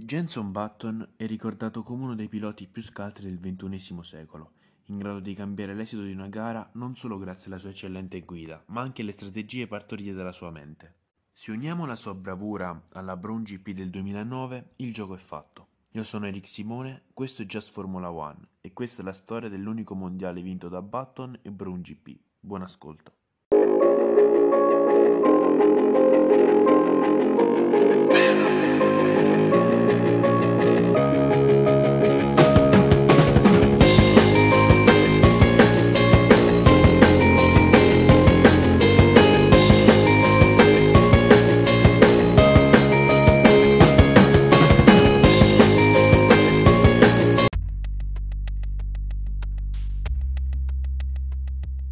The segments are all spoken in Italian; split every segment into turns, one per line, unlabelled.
Jenson Button è ricordato come uno dei piloti più scaltri del XXI secolo, in grado di cambiare l'esito di una gara non solo grazie alla sua eccellente guida, ma anche alle strategie partorite dalla sua mente. Se uniamo la sua bravura alla Brown GP del 2009, il gioco è fatto. Io sono Eric Simone, questo è Just Formula One e questa è la storia dell'unico mondiale vinto da Button e Brown GP. Buon ascolto.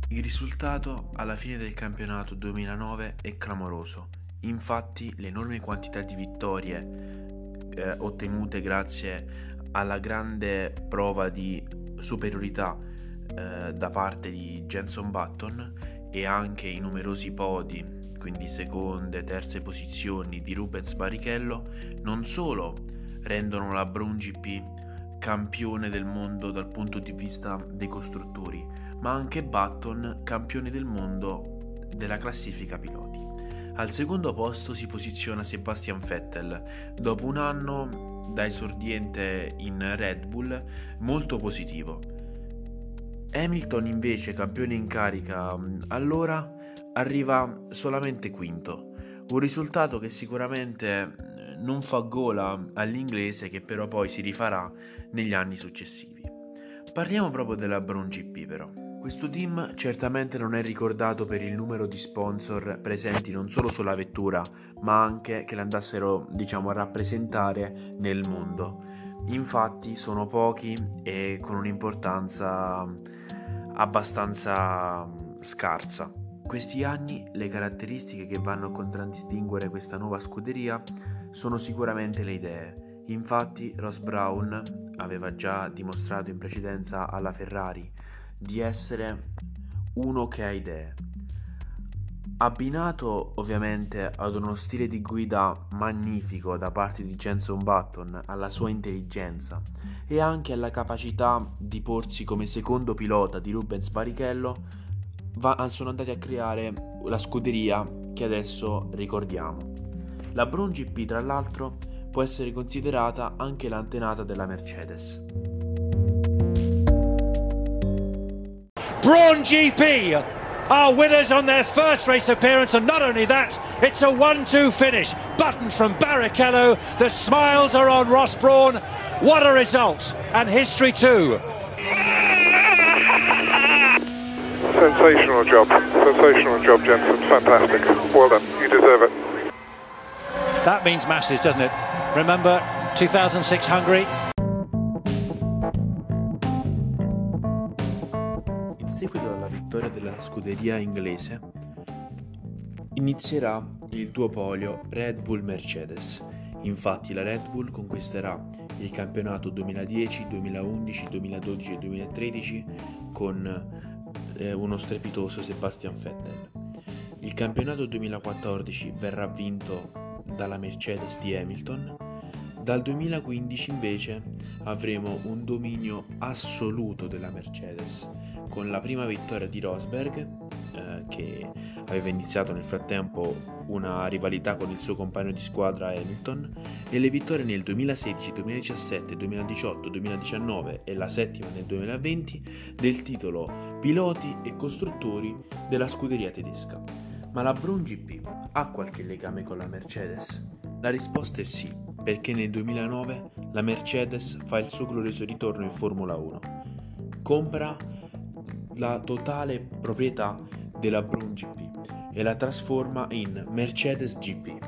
Il risultato alla fine del campionato 2009 è clamoroso, infatti l'enorme quantità di vittorie eh, ottenute grazie alla grande prova di superiorità eh, da parte di Jenson Button e anche i numerosi podi, quindi seconde, terze posizioni di Rubens Barrichello, non solo rendono la Brown GP campione del mondo dal punto di vista dei costruttori, ma anche Button campione del mondo della classifica piloti. Al secondo posto si posiziona Sebastian Vettel, dopo un anno da esordiente in Red Bull molto positivo. Hamilton invece, campione in carica allora, arriva solamente quinto, un risultato che sicuramente non fa gola all'inglese che però poi si rifarà negli anni successivi. Parliamo proprio della Brown GP però. Questo team certamente non è ricordato per il numero di sponsor presenti non solo sulla vettura, ma anche che l'andassero, diciamo, a rappresentare nel mondo. Infatti sono pochi e con un'importanza abbastanza scarsa. Questi anni le caratteristiche che vanno a contraddistinguere questa nuova scuderia sono sicuramente le idee. Infatti Ross Brown aveva già dimostrato in precedenza alla Ferrari di essere uno che ha idee. Abbinato ovviamente ad uno stile di guida magnifico da parte di Jenson Button, alla sua intelligenza e anche alla capacità di porsi come secondo pilota di Rubens Barrichello, va, sono andati a creare la scuderia che adesso ricordiamo. La Brown GP, tra l'altro, può essere considerata anche l'antenata della Mercedes.
Braun GP are winners on their first race appearance, and not only that, it's a 1-2 finish. Button from Barrichello, the smiles are on Ross Braun. What a result, and history too.
Sensational job, sensational job, Jensen. Fantastic. Well done. You deserve it.
That means masses, doesn't it? Remember 2006 Hungary?
Seguito alla vittoria della scuderia inglese, inizierà il duopolio Red Bull-Mercedes. Infatti la Red Bull conquisterà il campionato 2010, 2011, 2012 e 2013 con eh, uno strepitoso Sebastian Vettel. Il campionato 2014 verrà vinto dalla Mercedes di Hamilton dal 2015 invece avremo un dominio assoluto della Mercedes, con la prima vittoria di Rosberg, eh, che aveva iniziato nel frattempo una rivalità con il suo compagno di squadra Hamilton, e le vittorie nel 2016, 2017, 2018, 2019 e la settima nel 2020 del titolo Piloti e costruttori della scuderia tedesca. Ma la Brown GP ha qualche legame con la Mercedes? La risposta è sì perché nel 2009 la Mercedes fa il suo glorioso ritorno in Formula 1. Compra la totale proprietà della Brown GP e la trasforma in Mercedes GP.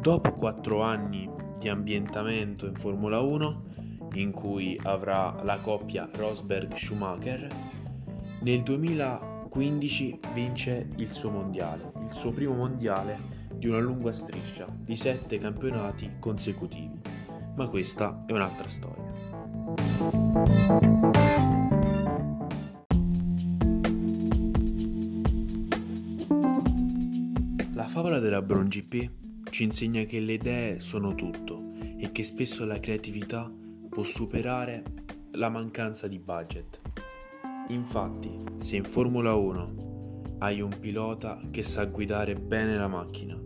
Dopo 4 anni di ambientamento in Formula 1, in cui avrà la coppia Rosberg-Schumacher, nel 2015 vince il suo mondiale, il suo primo mondiale di una lunga striscia di sette campionati consecutivi. Ma questa è un'altra storia. La favola della Brown GP ci insegna che le idee sono tutto e che spesso la creatività può superare la mancanza di budget. Infatti, se in Formula 1 hai un pilota che sa guidare bene la macchina,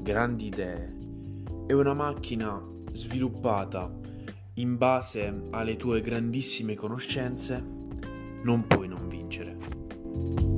grandi idee e una macchina sviluppata in base alle tue grandissime conoscenze, non puoi non vincere.